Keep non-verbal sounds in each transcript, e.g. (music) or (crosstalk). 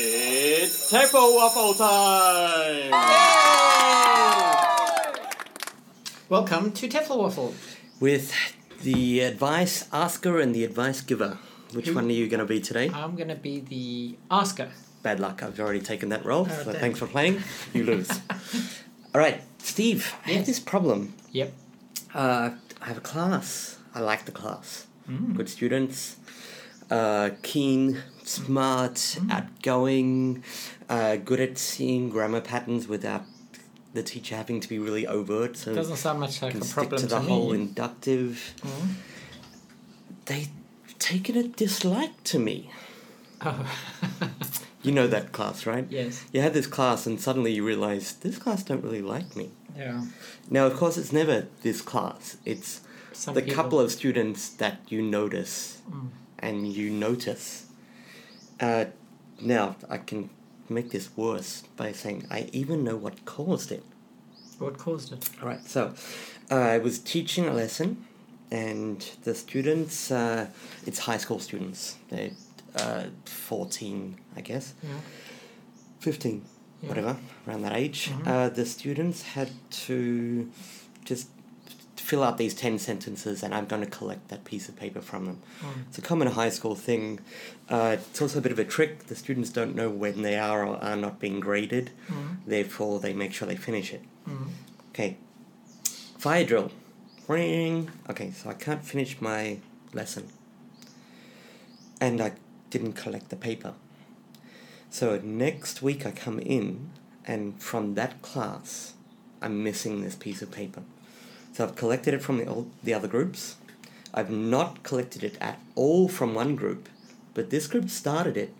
It's Tefl Waffle time! Welcome to Tefl Waffle. With the advice asker and the advice giver. Which Who- one are you going to be today? I'm going to be the asker. Bad luck, I've already taken that role, Oh, so damn. thanks for playing. You lose. (laughs) Alright, Steve, I have Yes. this problem. Yep. Uh, I have a class. I like the class. Mm. Good students, uh, keen, smart, Mm. outgoing, uh, good at seeing grammar patterns without the teacher having to be really overt. So Doesn't sound much like can a stick problem to the me. whole inductive. Mm. They taken a dislike to me. Oh. You know that class, right? (laughs) yes. You had this class, and suddenly you realize this class don't really like me. Yeah. Now, of course, it's never this class. It's Some the people- couple of students that you notice Mm. and you notice. Uh, now, I can make this worse by saying I even know what caused it. What caused it? All right, so uh, I was teaching a lesson, and the students, uh, it's high school students, they're uh, 14, I guess, Yeah. 15, Yeah. whatever, around that age. Mhm. Uh, the students had to just fill out these 10 sentences, and I'm going to collect that piece of paper from them. Mm. It's a common high school thing. Uh, it's also a bit of a trick. The students don't know when they are or are not being graded, Mm. therefore, they make sure they finish it. Mm. Okay. Fire drill. Ring. Okay, so I can't finish my lesson. And I didn't collect the paper. So next week I come in, and from that class, I'm missing this piece of paper. So I've collected it from the, old, the other groups. I've not collected it at all from one group, but this group started it,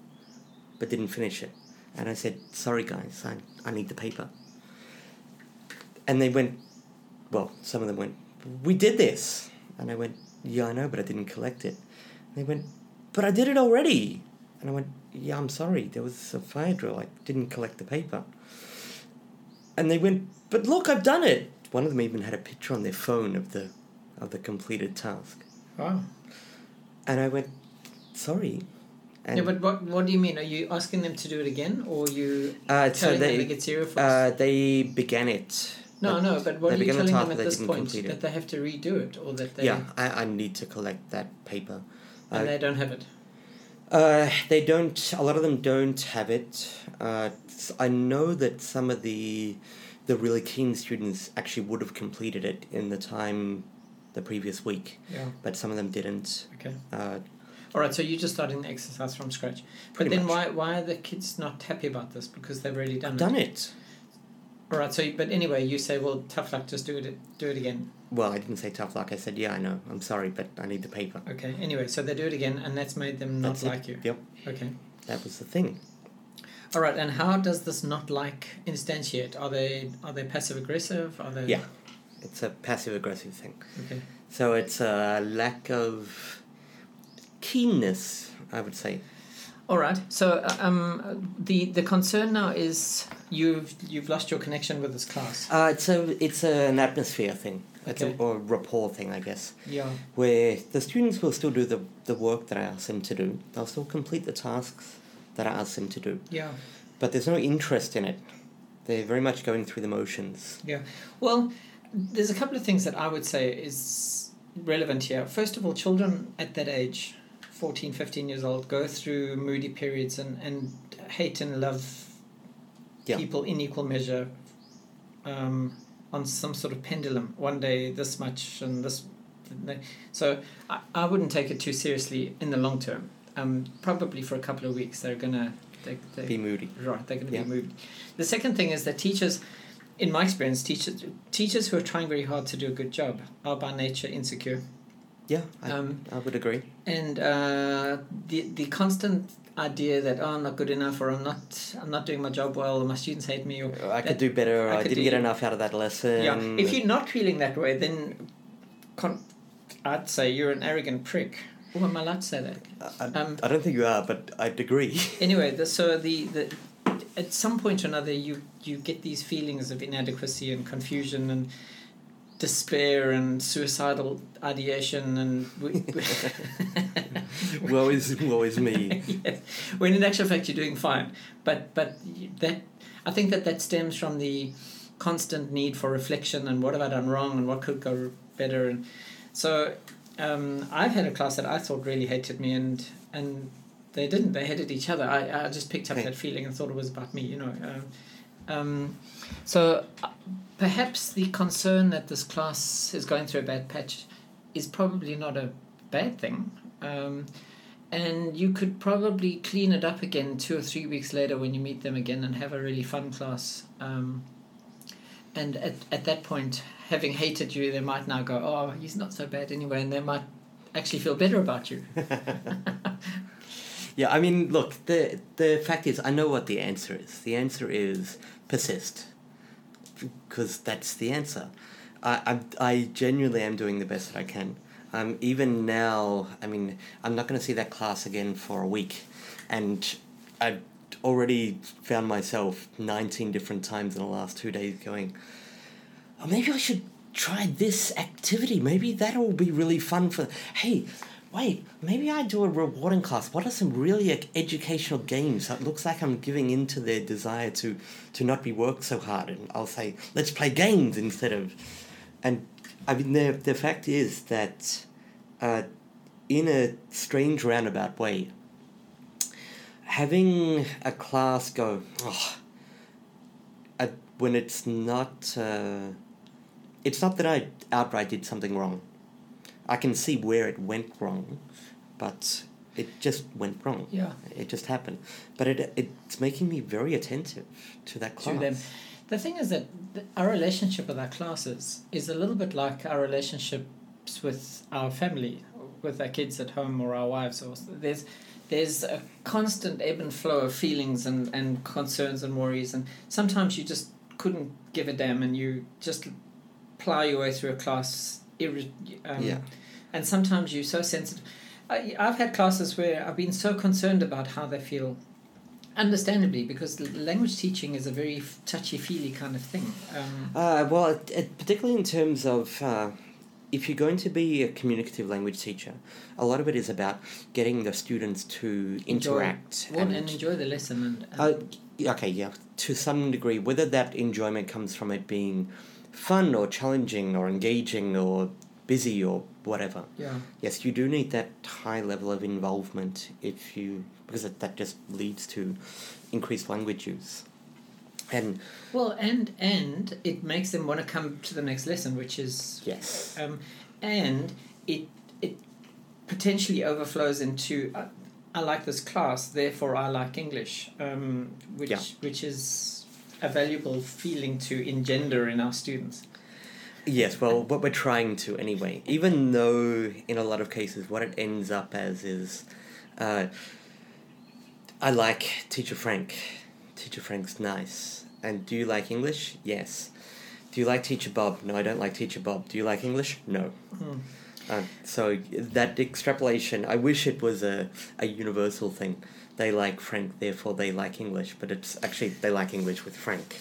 but didn't finish it. And I said, sorry guys, I, I need the paper. And they went, well, some of them went, we did this. And I went, yeah, I know, but I didn't collect it. And they went, but I did it already. And I went, yeah, I'm sorry, there was a fire drill, I didn't collect the paper. And they went, but look, I've done it. One of them even had a picture on their phone of the, of the completed task. Wow. And I went, sorry. And yeah, but what, what do you mean? Are you asking them to do it again, or you uh, so telling them they, to get zero for uh, they began it. No, no, but what are you began the telling them at this point? That they have to redo it, or that they Yeah, I, I need to collect that paper. and Uh, they don't have it. Uh, they don't. A lot of them don't have it. Uh, I know that some of the the really keen students actually would have completed it in the time the previous week, Yeah. but some of them didn't. Okay. Uh, All right. So you're just starting the exercise from scratch. But then much. why why are the kids not happy about this? Because they've already done I've it. done it. All right. So but anyway, you say, well, tough luck. Just do it. Do it again. Well, I didn't say tough luck. I said, yeah, I know. I'm sorry, but I need the paper. Okay. Anyway, so they do it again, and that's made them not That's it. like you. Yep, Okay. that was the thing. All right. And how does this not like instantiate? Are they are they passive aggressive? Are they? Yeah. It's a passive aggressive thing. Okay. So it's a lack of keenness, I would say. All right. So uh, um, the the concern now is you've you've lost your connection with this class. Uh, it's a it's an atmosphere thing. It's Okay. a, or a rapport thing, I guess. Yeah. where the students will still do the, the work that I ask them to do. They'll still complete the tasks that I ask them to do. Yeah. But there's no interest in it. They're very much going through the motions. Yeah. Well, there's a couple of things that I would say is relevant here. First of all, children at that age, 14, 15 years old, go through moody periods and, and hate and love Yeah. people in equal measure um, on some sort of pendulum. One day this much and this. So I, I wouldn't take it too seriously in the long term. Um, probably for a couple of weeks they're gonna they, they, Be moody. Right, they're going to Yeah. be moved. The second thing is that teachers, in my experience, teachers teachers who are trying very hard to do a good job are by nature insecure, Yeah, I, Um, I would agree. and uh, the the constant idea that oh I'm not good enough or I'm not I'm not doing my job well or my students hate me or I could that- do better. I I, didn't get enough out of that lesson. yeah. If you're not feeling that way, then con- I'd say you're an arrogant prick. Oh, am I allowed to say that? I, um, I don't think you are, but I'd agree. (laughs) anyway, the, so the, the at some point or another, you you get these feelings of inadequacy and confusion, and despair and suicidal ideation and we, (laughs) (laughs) woe is woe is me. (laughs) yes. when in actual fact you're doing fine but but that I think that that stems from the constant need for reflection and what have I done wrong and what could go better and so um, I've had a class that I thought really hated me and and they didn't they hated each other I, I just picked up Okay. that feeling and thought it was about me you know um, um, so perhaps the concern that this class is going through a bad patch is probably not a bad thing um, and you could probably clean it up again two or three weeks later when you meet them again and have a really fun class. Um, and at, at that point, having hated you, they might now go, oh, he's not so bad anyway, and they might actually feel better about you. (laughs) (laughs) Yeah, I mean, look, the the fact is, I know what the answer is. The answer is persist, because that's the answer. I I I genuinely am doing the best that I can. Um, even now, I mean, I'm not going to see that class again for a week, and I've already found myself nineteen different times in the last two days going. Oh, maybe I should try this activity. Maybe that'll be really fun for. Hey, wait, maybe I do a rewarding class. What are some really educational games? It looks like I'm giving in to their desire to to not be worked so hard, and I'll say, let's play games instead of. And I mean, the the fact is that, uh, in a strange roundabout way, having a class go, oh, when it's not, uh, it's not that I outright did something wrong. I can see where it went wrong, but it just went wrong. Yeah. It just happened. But it it's making me very attentive to that class. to them. The thing is that our relationship with our classes is a little bit like our relationships with our family, with our kids at home or our wives. Or there's there's a constant ebb and flow of feelings and, and concerns and worries, and sometimes you just couldn't give a damn, and you just plow your way through a class. Irri- um, Yeah. And sometimes you're so sensitive. I, I've had classes where I've been so concerned about how they feel understandably because language teaching is a very touchy feely kind of thing um, Uh, well, it, it, particularly in terms of uh, if you're going to be a communicative language teacher, a lot of it is about getting the students to Enjoy- interact well, and, enjoy the lesson and, and Uh, okay, yeah, to some degree, whether that enjoyment comes from it being fun or challenging or engaging or busy or whatever. yeah Yes, you do need that high level of involvement if you because that, that just leads to increased language use. And well and and it makes them want to come to the next lesson which is yes, um, and it it potentially overflows into uh, I like this class therefore I like English um, which Yeah. which is a valuable feeling to engender in our students yes, well, what we're trying to anyway, even though in a lot of cases what it ends up as is, uh, I like Teacher Frank. Teacher Frank's nice. And do you like English? Yes. Do you like Teacher Bob? No, I don't like Teacher Bob. Do you like English? No. Hmm. Uh, so that extrapolation, I wish it was a, a universal thing. They like Frank, therefore they like English, but it's actually they like English with Frank.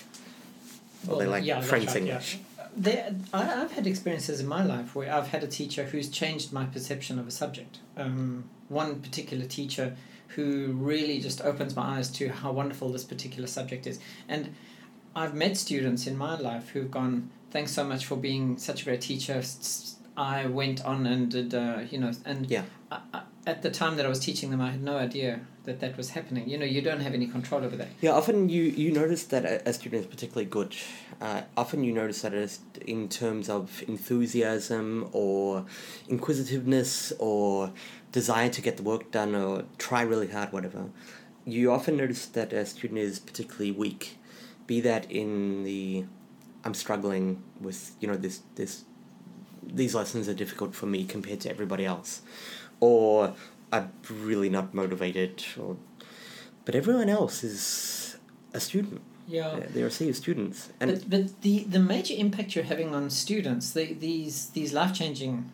Or they like yeah, Frank's right, yeah. English. There, I, I've had experiences in my life where I've had a teacher who's changed my perception of a subject. Um, one particular teacher who really just opens my eyes to how wonderful this particular subject is. And I've met students in my life who've gone, thanks so much for being such a great teacher. I went on and did, uh, you know, and Yeah. I, I, at the time that I was teaching them, I had no idea that that was happening. You know, you don't have any control over that. Yeah, often you, you notice that a, student is particularly good. Uh, often you notice that in terms of enthusiasm or inquisitiveness or desire to get the work done or try really hard, whatever. You often notice that a student is particularly weak, be that in the I'm struggling with you know this this these lessons are difficult for me compared to everybody else, or I'm really not motivated, or but everyone else is a student. Yeah. They're- They're a sea of students, and but, but the, the major impact you're having on students, the, these these life changing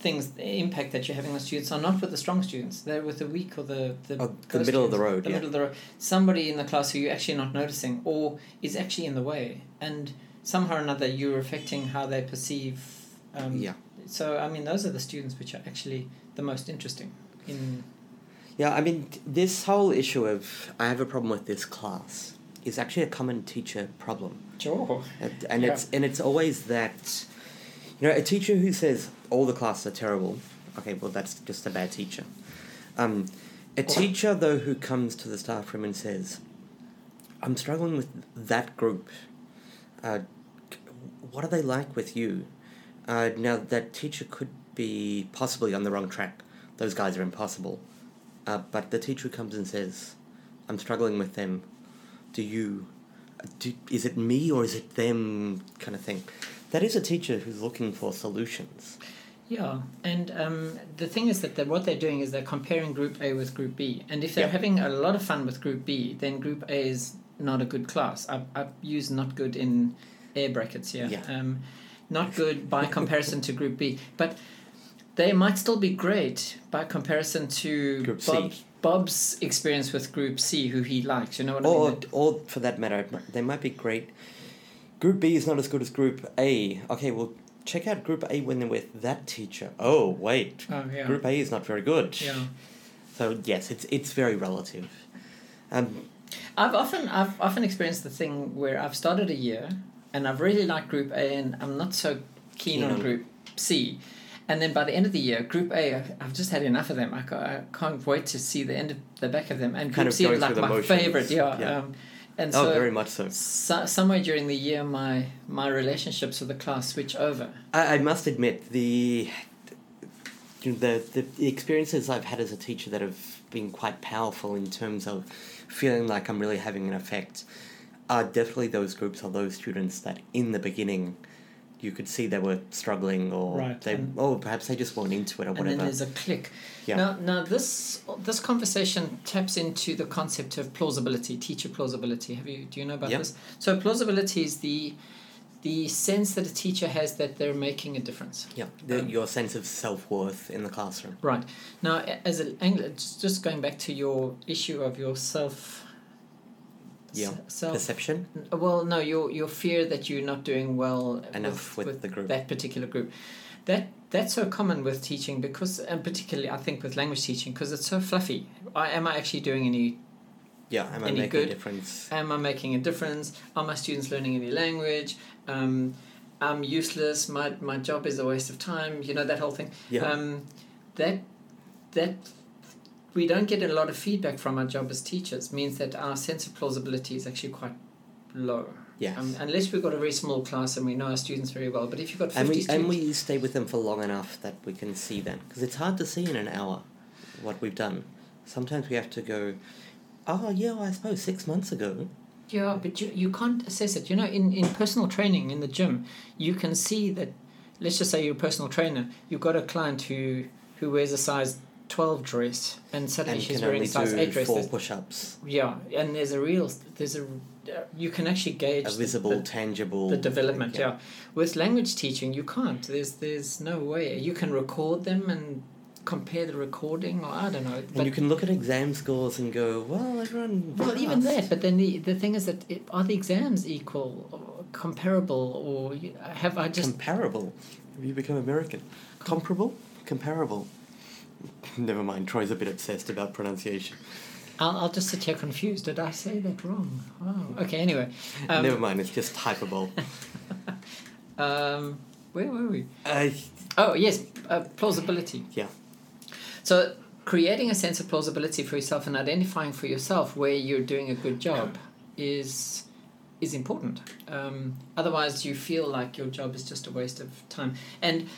things, the impact that you're having on students are not with the strong students. They're with the weak or the the, Oh, the middle of the road, The yeah. middle of the road. Somebody in the class who you're actually not noticing, or is actually in the way. And somehow or another you're affecting how they perceive. Um, yeah. So I mean, those are the students which are actually the most interesting. In Yeah, I mean, this whole issue of I have a problem with this class is actually a common teacher problem. sure. And, and Yeah. it's and it's always that you know, a teacher who says all the classes are terrible, okay, well that's just a bad teacher. Um, a teacher though who comes to the staff room and says, I'm struggling with that group. Uh, what are they like with you? Uh, now that teacher could be possibly on the wrong track. Those guys are impossible. Uh, but the teacher comes and says, I'm struggling with them. Do you do, is it me or is it them kind of thing that is a teacher who's looking for solutions Yeah, and um, the thing is that they what they're doing is they're comparing Group A with Group B, and if they're Yeah. having a lot of fun with Group B, then Group A is not a good class. I I use not good in air brackets here. Yeah. Um, not good by (laughs) comparison to Group B, but they might still be great by comparison to Group C. Bob's experience with Group C, who he likes. You know what I mean? or for that matter they might be great group b is not as good as group a okay well check out group a when they're with that teacher oh wait Oh yeah. group a is not very good Yeah. so yes it's it's very relative um, I've often I've often experienced the thing where I've started a year and I've really liked Group A and I'm not so keen on- Group C, and then by the end of the year, Group A I've, just had enough of them. I, ca- I can't wait to see the end of the back of them. And Kind Group C is like my motions. favorite. Yeah. Yeah. Um, and oh so, very much so so somewhere during the year, my my relationships with the class switch over. I, I must admit the, the the the experiences I've had as a teacher that have been quite powerful in terms of feeling like I'm really having an effect are definitely those groups or those students that in the beginning you could see they were struggling or Right, they and- or perhaps they just weren't into it or And then whatever. there's a click. Yeah. Now, now this this conversation taps into the concept of plausibility, teacher plausibility. Have you do you know about Yep. this? So plausibility is the the sense that a teacher has that they're making a difference. yeah, the, um, your sense of self worth in the classroom. Right. Now, as an Anglo, just going back to your issue of your self. Yeah. s- Self. Perception Well, no, your your fear that you're not doing well enough with, with the group. that particular group. That that's so common with teaching because, and particularly I think with language teaching, because it's so fluffy. I, am I actually doing any? yeah, am I any making good? a difference? Am I making a difference? Are my students learning any language? Um, I'm useless. My my job is a waste of time. You know that whole thing. Yeah. Um, that that we don't get a lot of feedback from our job as teachers means that our sense of plausibility is actually quite low. yes. Um, unless we've got a very small class and we know our students very well. But if you've got 50 and we students, and we stay with them for long enough that we can see them because it's hard to see in an hour what we've done. Sometimes we have to go. Oh yeah, I suppose six months ago. Yeah, but you, you can't assess it. You know, in, in personal training in the gym, you can see that, let's just say you're a personal trainer, you've got a client who, who wears a size 12 dress and suddenly and she's wearing a size 8 dress. four push-ups. Yeah, and there's a real, there's a, you can actually gauge A visible, the, tangible. the development. thing, Yeah. with language teaching, you can't. There's there's no way. You can record them and compare the recording, or I don't know. And you can look at exam scores and go, well, everyone. Well, even that, but then the, the thing is that it, are the exams equal, or comparable, or have I just Comparable. Have you become American? Comparable? Comparable. (laughs) Never mind. Troy's a bit obsessed about pronunciation. I'll, I'll just sit here confused. Did I say that wrong? Oh, okay. Anyway, um, Never mind. It's just hyperbole. (laughs) um, where were we? uh, Oh yes, uh, plausibility. Yeah. So creating a sense of plausibility for yourself and identifying for yourself where you're doing a good job is is important. Um, otherwise, you feel like your job is just a waste of time. And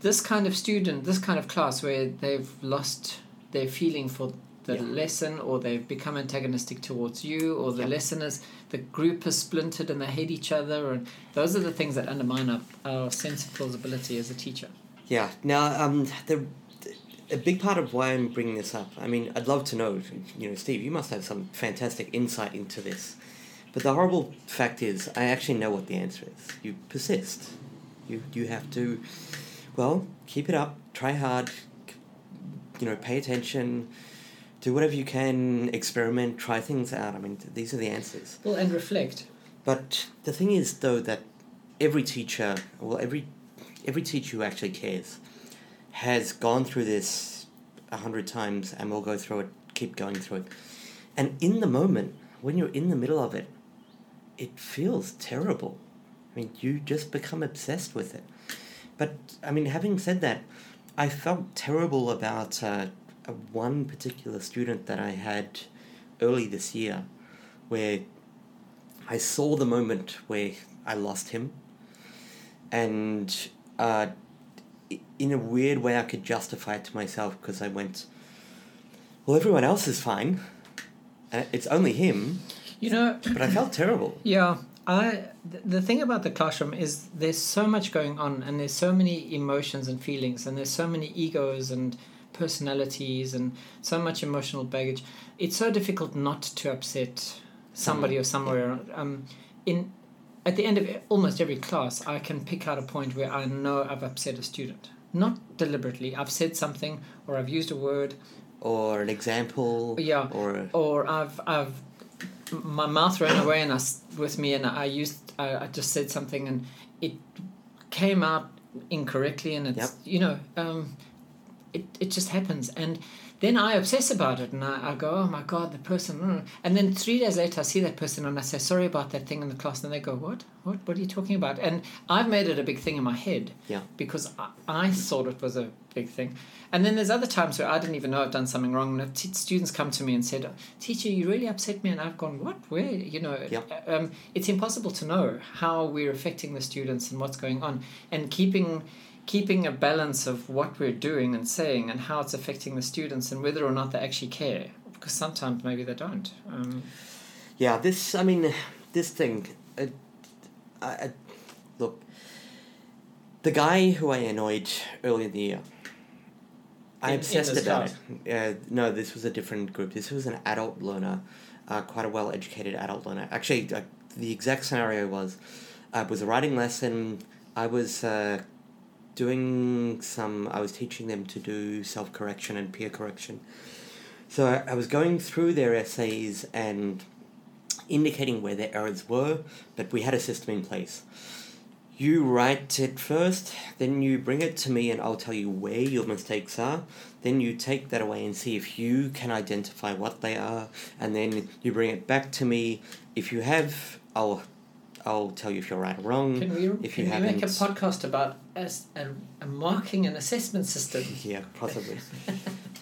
this kind of student, this kind of class, where they've lost their feeling for the Yeah. lesson, or they've become antagonistic towards you, or the Yeah. lesson is the group is splintered and they hate each other, and those are the things that undermine our, our sense of plausibility as a teacher. Yeah. Now, um, the a big part of why I'm bringing this up. I mean, I'd love to know. You know, Steve, you must have some fantastic insight into this. But the horrible fact is, I actually know what the answer is. You persist. You you have to, well, keep it up. Try hard. You know, pay attention. Do whatever you can. Experiment. Try things out. I mean, these are the answers. Well, and reflect. But the thing is, though, that every teacher, well, every every teacher who actually cares, has gone through this a hundred times and will go through it, keep going through it, and in the moment when you're in the middle of it, it feels terrible. I mean, you just become obsessed with it. But I mean, having said that, I felt terrible about uh, a one particular student that I had early this year, where I saw the moment where I lost him, and uh, in a weird way, I could justify it to myself because I went, "Well, everyone else is fine. Uh, it's only him." You know, But I felt terrible. Yeah, I th- the thing about the classroom is there's so much going on and there's so many emotions and feelings and there's so many egos and personalities and so much emotional baggage. It's so difficult not to upset somebody or somewhere. Um, in at the end of almost every class, I can pick out a point where I know I've upset a student. Not deliberately. I've said something or I've used a word Or an example. Yeah. Or or I've I've my mouth ran away and I with me and I used I, I just said something and it came out incorrectly and it's Yep. you know um, it it just happens and then I obsess about it and I, I go oh my god the person mm." and then three days later I see that person and I say sorry about that thing in the class and they go what what what are you talking about and I've made it a big thing in my head Yeah. because I, I thought it was a big thing and then there's other times where I didn't even know I've done something wrong. And t- students come to me and said, "Teacher, you really upset me," and I've gone, "What? Where?" You know, Yep. um, it's impossible to know how we're affecting the students and what's going on, and keeping keeping a balance of what we're doing and saying and how it's affecting the students and whether or not they actually care. Because sometimes maybe they don't. Um, Yeah, this. I mean, this thing. Uh, I, I, look, the guy who I annoyed early in the year. I In- in obsessed this about it. Uh, no, this was a different group. This was an adult learner, uh, quite a well-educated adult learner. Actually, uh, the exact scenario was, uh, it was a writing lesson. I was uh, doing some. I was teaching them to do self-correction and peer correction. So I, I was going through their essays and indicating where their errors were, but we had a system in place. You write it first, then you bring it to me, and I'll tell you where your mistakes are. Then you take that away and see if you can identify what they are, and then you bring it back to me. If you have, I'll, I'll tell you if you're right or wrong. can we If can you we make a podcast about as a, a marking and assessment system? Yeah, possibly.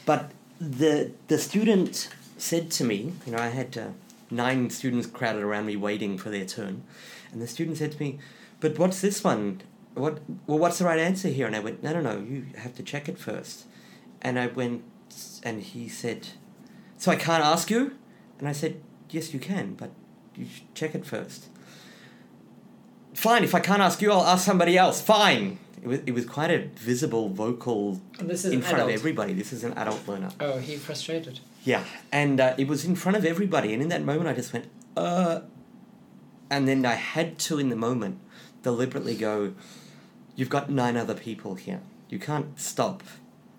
but the the student said to me, you know, I had uh, nine students crowded around me waiting for their turn, and the student said to me, "But what's this one? What? Well, what's the right answer here?" And I went, "No, no, no. You have to check it first. And I went, and he said, "So I can't ask you?" And I said, "Yes, you can, but you check it first. Fine. If I can't ask you, I'll ask somebody else. Fine." It was, it was quite a visible vocal in front adult. of everybody. This is an adult learner. Oh, he frustrated. Yeah, and uh, it was in front of everybody, and in that moment, I just went, uh, and then I had to, in the moment, deliberately go, "You've got nine other people here. You can't stop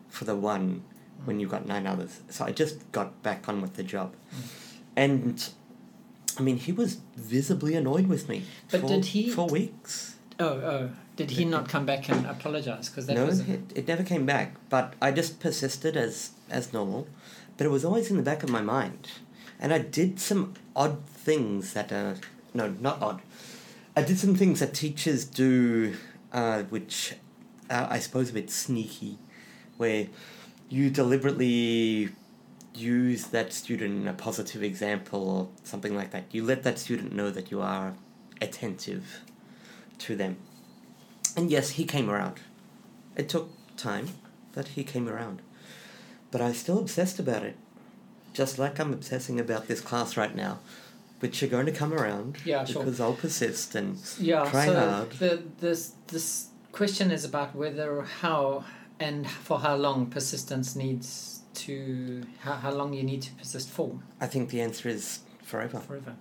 for the one when you've got nine others." So I just got back on with the job, and. I mean, he was visibly annoyed with me But for, did he- for weeks. Oh, oh. Did he not come back and apologize? Because that no, was it, it never came back. But I just persisted as as normal. But it was always in the back of my mind, and I did some odd things that uh no not odd. I did some things that teachers do, uh, which uh, I suppose a bit sneaky, where you deliberately use that student in a positive example or something like that. You let that student know that you are attentive to them. And yes, he came around. It took time, but he came around. But I was still obsessed about it. Just like I'm obsessing about this class right now, which are going to come around Yeah, sure. because I'll persist and Yeah, try so hard. the this this question is about whether how and for how long persistence needs to how, how long you need to persist for I think the answer is forever. forever.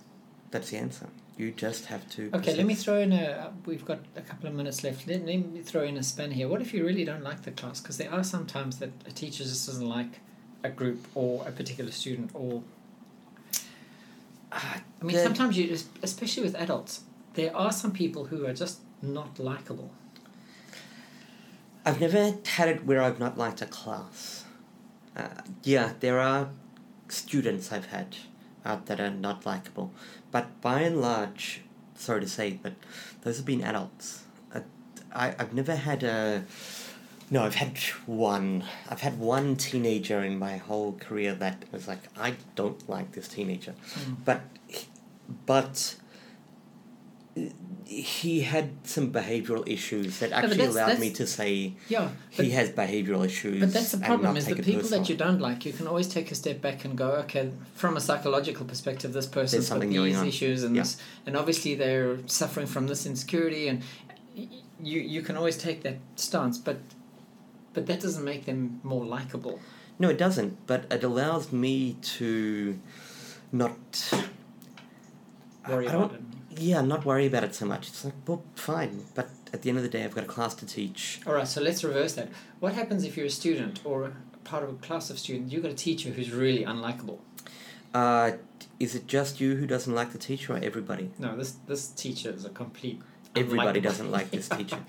That's the answer. You just have to. Okay, let me throw in a. We've got a couple of minutes left. Let, let me throw in a span here. What if you really don't like the class? Because there are some times that a teacher just doesn't like a group or a particular student or. Ah, I mean, sometimes you, just, especially with adults, there are some people who are just not likable? I've never had it where I've not liked a class. Uh, yeah, there are students I've had out that are not likable, but by and large, sorry to say, but those have been adults. Uh, I I've never had a. No, I've had one. I've had one teenager in my whole career that was like, I don't like this teenager, Mm. but, but. He had some behavioral issues that actually that's- allowed me to say Yeah, but, he has behavioral issues. but that's the problem is the people that you don't like, you can always take a step back and go, okay, from a psychological perspective, this person's got these issues and Yeah. this, and obviously they're suffering from this insecurity, and you you can always take that stance, but but that doesn't make them more likable. No, it doesn't. But it allows me to not. Worry about it. Yeah, not worry about it so much. It's like, well, fine. But at the end of the day, I've got a class to teach. All right, so let's reverse that. What happens if you're a student or part of a class of students? You've got a teacher who's really unlikable. Uh, is it just you who doesn't like the teacher, or everybody? No, this this teacher is a complete. Everybody unlikable- doesn't like this teacher. (laughs)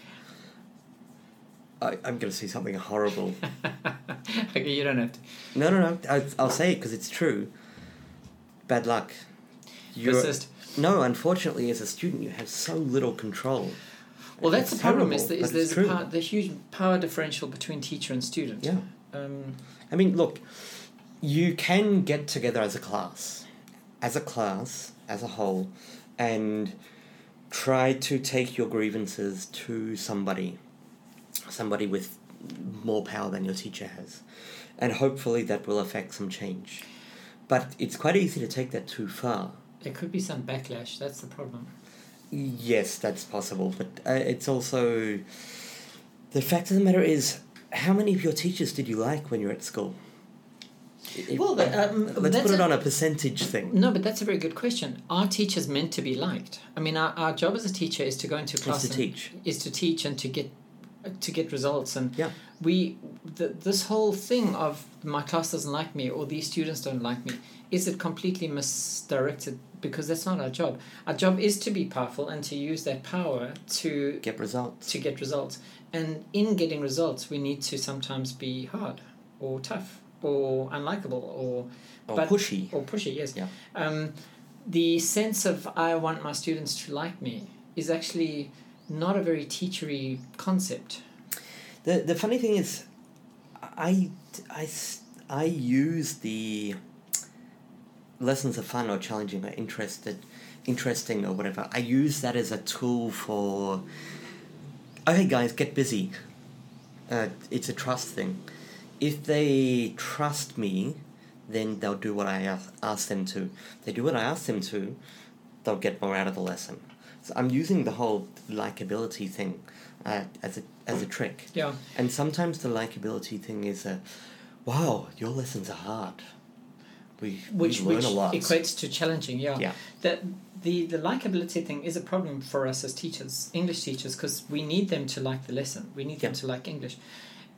I, I'm going to say something horrible. (laughs) okay, you don't have to. No, no, no. I, I'll say it because it's true. Bad luck. You're, Persist. No, unfortunately, as a student, you have so little control. Well, that's It's the problem. Is, that, is there's a the huge power differential between teacher and student. Yeah. Um, I mean, look, you can get together as a class, as a class, as a whole, and try to take your grievances to somebody, somebody with more power than your teacher has. And hopefully that will affect some change. But it's quite easy to take that too far. There could be some backlash. That's the problem. Yes, that's possible, but uh, it's also. The fact of the matter is, how many of your teachers did you like when you were at school? Well, but, um, let's put it a- on a percentage thing. No, but that's a very good question. Are teachers meant to be liked? I mean, our, our job as a teacher is to go into class is to and- teach. is to teach and to get to get results and Yeah. we this whole thing of my class doesn't like me or these students don't like me is it completely misdirected because that's not our job our job is to be powerful and to use that power to Get results. to get results and in getting results we need to sometimes be hard or tough or unlikable or Or but- pushy. or pushy yes Yeah. um, the sense of i want my students to like me is actually not a very teachery concept The the funny thing is, I I I use the lessons are fun or challenging or interested, interesting or whatever. I use that as a tool for. Okay, guys, get busy. Uh, it's a trust thing. If they trust me, then they'll do what I ask, ask them to. If they do what I ask them to, they'll get more out of the lesson. So I'm using the whole likability thing uh, as a as a trick. yeah And sometimes the likability thing is a, wow, your lessons are hard. We, which we learn which a lot. equates to challenging yeah Yeah. that the the likability thing is a problem for us as teachers english teachers because we need them to like the lesson we need them to like english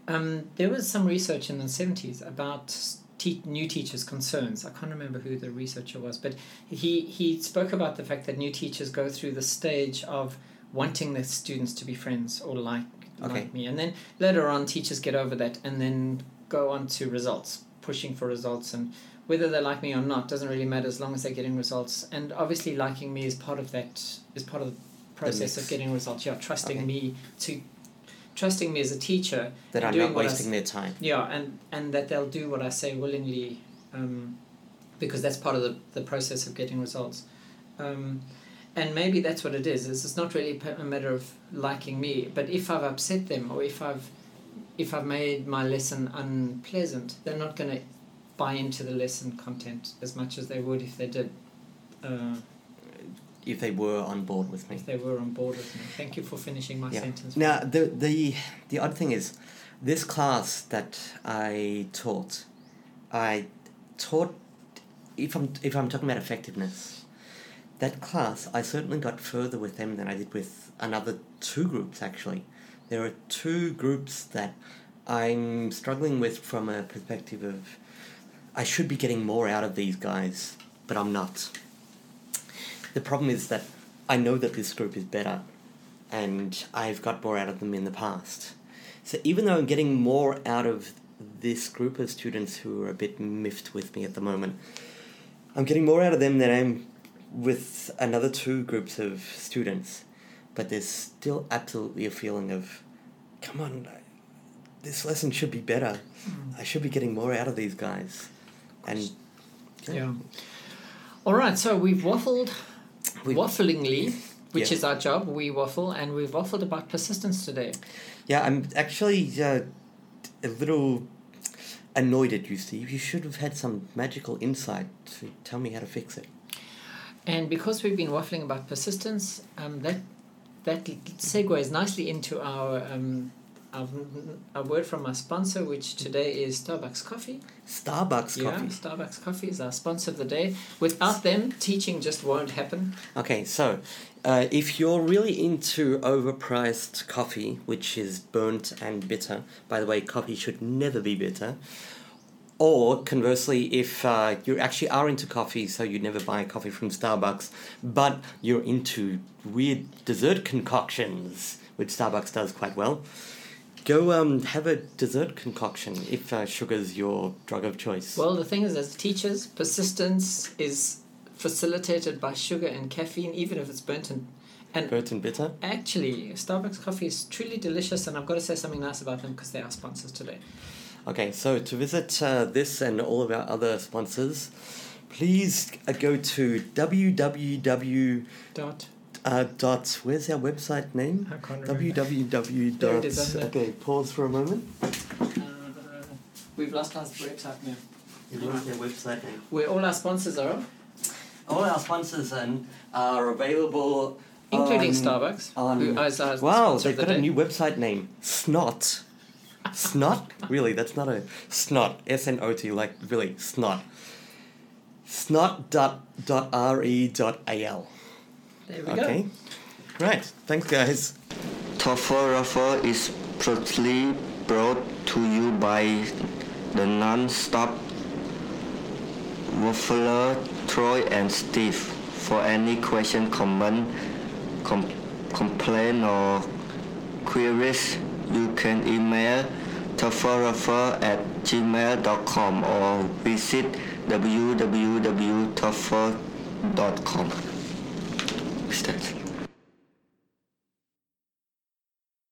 um, there was some research in the 70s about te- new teachers concerns i can't remember who the researcher was but he he spoke about the fact that new teachers go through the stage of wanting their students to be friends or like Okay. like me and then later on teachers get over that and then go on to results pushing for results and whether they like me or not doesn't really matter as long as they're getting results. And obviously, liking me is part of that is part of the process of getting results. Yeah, trusting Okay. me to trusting me as a teacher. that and I'm doing not what I wasting their time. Yeah, and and that they'll do what I say willingly, um, because that's part of the the process of getting results. Um, and maybe that's what it is. Is it's not really a a matter of liking me, but if I've upset them or if I've if I've made my lesson unpleasant, they're not going to buy into the lesson content as much as they would if they did. Uh, If they were on board with me. if they were on board with me. Thank you for finishing my Yeah. sentence. Now the the the odd thing is, this class that I taught, I taught. If I'm if I'm talking about effectiveness, that class I certainly got further with them than I did with another two groups actually. There are two groups that I'm struggling with from a perspective of I should be getting more out of these guys, but I'm not. The problem is that I know that this group is better and I've got more out of them in the past. So even though I'm getting more out of this group of students who are a bit miffed with me at the moment, I'm getting more out of them than I'm with another two groups of students. But there's still absolutely a feeling of, come on, this lesson should be better. Hmm. I should be getting more out of these guys. And Yeah. All right, so we've waffled We- wafflingly, which Yeah. is our job. We waffle, and we've waffled about persistence today. Yeah, I'm actually uh, a little annoyed at you, Steve. You should have had some magical insight to tell me how to fix it. And because we've been waffling about persistence, um, that that segues nicely into our, um, our our word from our sponsor, which today is Starbucks Coffee. Starbucks Yeah, coffee. Starbucks Coffee is our sponsor of the day. Without them, teaching just won't happen. Okay, so uh, if you're really into overpriced coffee, which is burnt and bitter, by the way, coffee should never be bitter. Or conversely, if uh, you actually are into coffee, so you never buy coffee from Starbucks, but you're into weird dessert concoctions, which Starbucks does quite well, go um, have a dessert concoction if uh, sugar's your drug of choice. Well, the thing is, as teachers, persistence is facilitated by sugar and caffeine, even if it's burnt and and burnt and bitter. Actually, Starbucks coffee is truly delicious, and I've got to say something nice about them because they are sponsors today. Okay, so to visit uh, this and all of our other sponsors, please uh, go to www. Dot. Uh, dot where's our website name? I can't remember. www. There it dot is, isn't it? okay, pause for a moment. Uh, we've lost our website now. You lost our website name. Where all our sponsors are, All our sponsors and are available, including on- Starbucks. on- who is our Wow, sponsor they've of the got a day. new website name. Snot. Snot? Really? That's not a snot. S N O T. Like really snot. Snot dot dot r e dot a l. There we Okay. go. Right. Thanks, guys. Tefl Waffle is proudly brought to you by the non-stop Waffler, Troy and Steve. For any question, comment, com- complaint or queries, you can email toffleruffle at gmail.com or visit www.toffle.com. That?